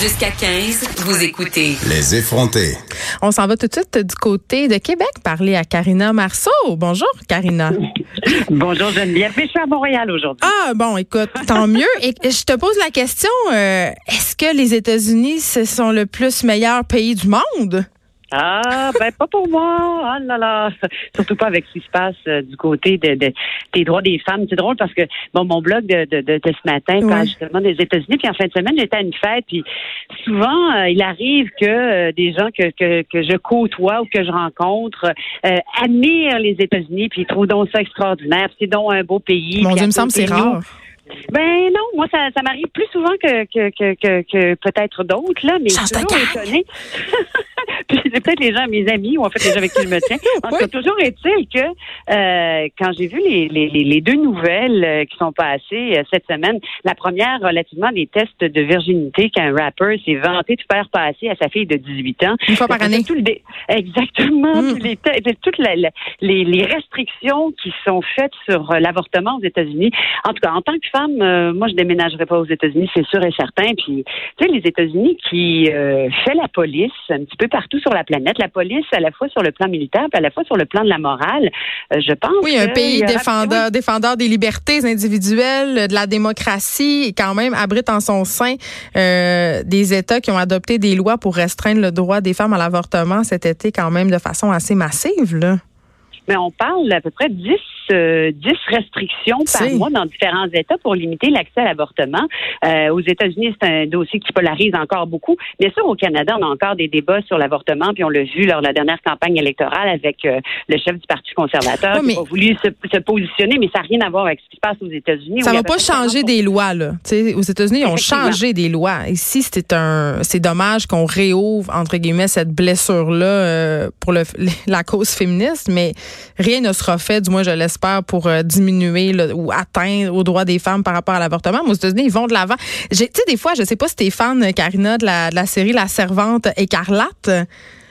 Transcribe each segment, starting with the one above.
Jusqu'à 15, vous écoutez. Les effrontés. On s'en va tout de suite du côté de Québec parler à Karina Marceau. Bonjour, Karina. Bonjour Geneviève, je suis à Montréal aujourd'hui. Ah bon, écoute, tant mieux. Et je te pose la question, euh, est-ce que les États-Unis, ce sont le plus meilleur pays du monde? Ah, ben pas pour moi. Ah là là. Surtout pas avec ce qui se passe euh, du côté de, de- des droits des femmes. C'est drôle parce que bon, mon blog de, de, de, de ce matin Ouais. parle justement des États-Unis. Puis en fin de semaine, j'étais à une fête. Puis souvent, euh, il arrive que euh, des gens que, que, que je côtoie ou que je rencontre euh, admirent les États-Unis. Puis ils trouvent donc ça extraordinaire. C'est donc un beau pays. Mon Dieu, il me semble que c'est rare. Ben non, moi ça, ça m'arrive plus souvent que que que, que, que peut-être d'autres là, mais je suis toujours étonnée. Puis c'est peut-être les gens, mes amis ou en fait les gens avec qui je me tiens. En tout cas, toujours est-il que euh, quand j'ai vu les, les, les- deux nouvelles euh, qui sont passées euh, cette semaine, la première relativement des tests de virginité qu'un rappeur s'est vanté de faire passer à sa fille de 18 ans. Une fois par année. tout le dé- Exactement. Mm. tous les toutes la- la- les, les restrictions qui sont faites sur euh, l'avortement aux États-Unis. En tout cas, en tant que femme, euh, moi, je déménagerai pas aux États-Unis, c'est sûr et certain. Puis, tu sais, les États-Unis qui euh, fait la police un petit peu partout sur la planète, la police à la fois sur le plan militaire, puis à la fois sur le plan de la morale. Euh, je pense. Oui, un pays aura- défendeur, défendeur des libertés individuelles, de la démocratie, et quand même abrite en son sein euh, des États qui ont adopté des lois pour restreindre le droit des femmes à l'avortement cet été, quand même de façon assez massive. Là. Mais on parle d'à peu près 10, euh, 10 restrictions par mois dans différents États pour limiter l'accès à l'avortement. Euh, aux États-Unis, c'est un dossier qui polarise encore beaucoup. Bien sûr, au Canada, on a encore des débats sur l'avortement, puis on l'a vu lors de la dernière campagne électorale avec euh, le chef du Parti conservateur Ouais, qui a voulu se, se positionner, mais ça n'a rien à voir avec ce qui se passe aux États-Unis. Ça y va pas changer 40 des lois là. Aux États-Unis, ils ont changé des lois. Ici, c'est un, c'est dommage qu'on réouvre entre guillemets cette blessure là pour le, la cause féministe, mais rien ne sera fait, du moins je l'espère, pour euh, diminuer ou atteindre aux droits des femmes par rapport à l'avortement. Mais aux États-Unis, ils vont de l'avant. J'ai- Tu sais, des fois, je sais pas si t'es fan, Karina, de la, de la série La Servante écarlate.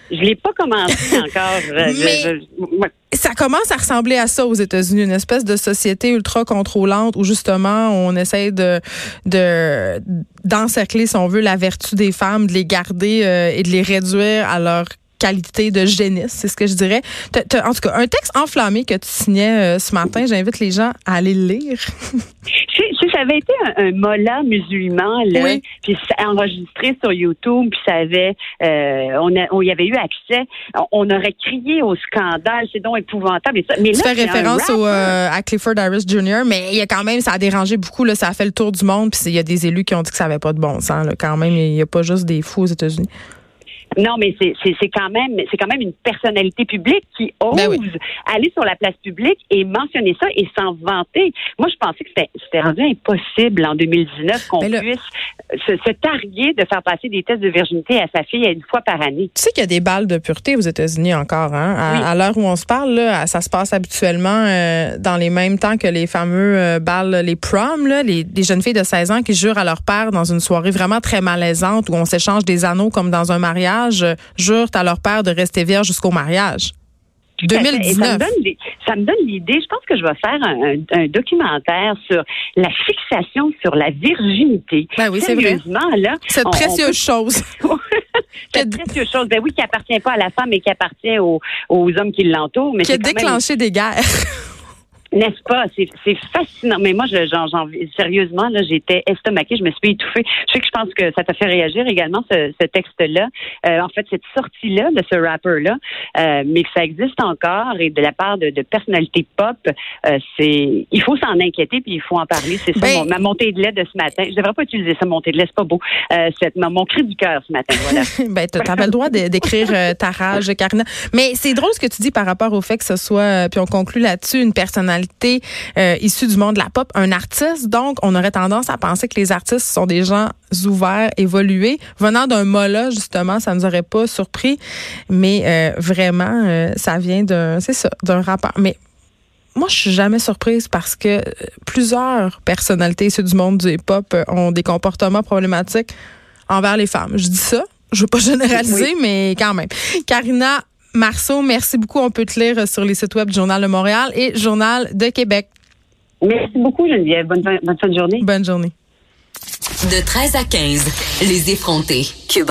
Je l'ai pas commencé encore. Je- Mais- je- ouais. Ça commence à ressembler à ça aux États-Unis, une espèce de société ultra contrôlante où justement on essaie de de d'encercler, si on veut, la vertu des femmes, de les garder euh, et de les réduire à leur qualité de génisse, c'est ce que je dirais. En tout cas, un texte enflammé que tu signais euh, ce matin, j'invite les gens à aller le lire. Si, si ça avait été un, un mollah musulman, là, Oui. puis enregistré sur YouTube, puis ça avait, euh, on, a- on y avait eu accès, on, aurait crié au scandale, c'est donc épouvantable. Et ça, mais Tu là, fais référence au, euh, à Clifford Harris Jr., mais il y a quand même, ça a dérangé beaucoup, là, ça a fait le tour du monde, puis il y a des élus qui ont dit que ça avait pas de bon sens. Là, quand même, il n'y a pas juste des fous aux États-Unis. Non, mais c'est quand même c'est quand même une personnalité publique qui ose Ben oui. aller sur la place publique et mentionner ça et s'en vanter. Moi, je pensais que c'était rendu impossible en 2019 qu'on Ben puisse se, se targuer de faire passer des tests de virginité à sa fille une fois par année. Tu sais qu'il y a des balles de pureté aux États-Unis encore, hein? À, Oui. à l'heure où on se parle, là, ça se passe habituellement euh, dans les mêmes temps que les fameux euh, balles, les proms, là, les, les jeunes filles de 16 ans qui jurent à leur père dans une soirée vraiment très malaisante où on s'échange des anneaux comme dans un mariage, jurent à leur père de rester vierge jusqu'au mariage. Tout à fait. Et Ça 2019. me donne, des- ça me donne l'idée. Je pense que je vais faire un, un- un documentaire sur la fixation sur la virginité. Ben oui, c'est vrai. Sérieusement, là. Cette on- on précieuse chose. Cette précieuse chose. Ben oui, qui appartient pas à la femme, mais qui appartient aux, aux hommes qui l'entourent. Qui a même- déclenché des guerres. N'est-ce pas? C'est, fascinant. Mais moi, je, j'en, j'en- sérieusement, là, j'étais estomaquée, je me suis étouffée. Je sais que je pense que ça t'a fait réagir également, ce, ce texte-là. Euh, en fait, cette sortie-là de ce rapper-là, euh, mais que ça existe encore et de la part de, de personnalités pop, euh, c'est, il faut s'en inquiéter puis il faut en parler. C'est ça, Ben- mon- ma montée de lait de ce matin. Je devrais pas utiliser ça, montée de lait, c'est pas beau. Euh, c'est mon, mon cri du cœur ce matin, voilà. ben, tu avais le droit d'écrire euh, ta rage, Karina. Mais c'est drôle ce que tu dis par rapport au fait que ce soit, euh, puis on conclut là-dessus, une personnalité personnalité euh, issue du monde de la pop, un artiste. Donc, on aurait tendance à penser que les artistes sont des gens ouverts, évolués. Venant d'un mola, justement, ça nous aurait pas surpris. Mais euh, vraiment, euh, ça vient d'un, c'est ça, d'un rappeur. Mais moi, je suis jamais surprise parce que plusieurs personnalités issues du monde du hip-hop ont des comportements problématiques envers les femmes. Je dis ça, je veux pas généraliser, mais quand même. Karina Marceau, merci beaucoup. On peut te lire sur les sites web du Journal de Montréal et Journal de Québec. Merci beaucoup, Geneviève. Bonne, bonne fin de journée. Bonne journée. De 13 à 15, les effrontés. Cube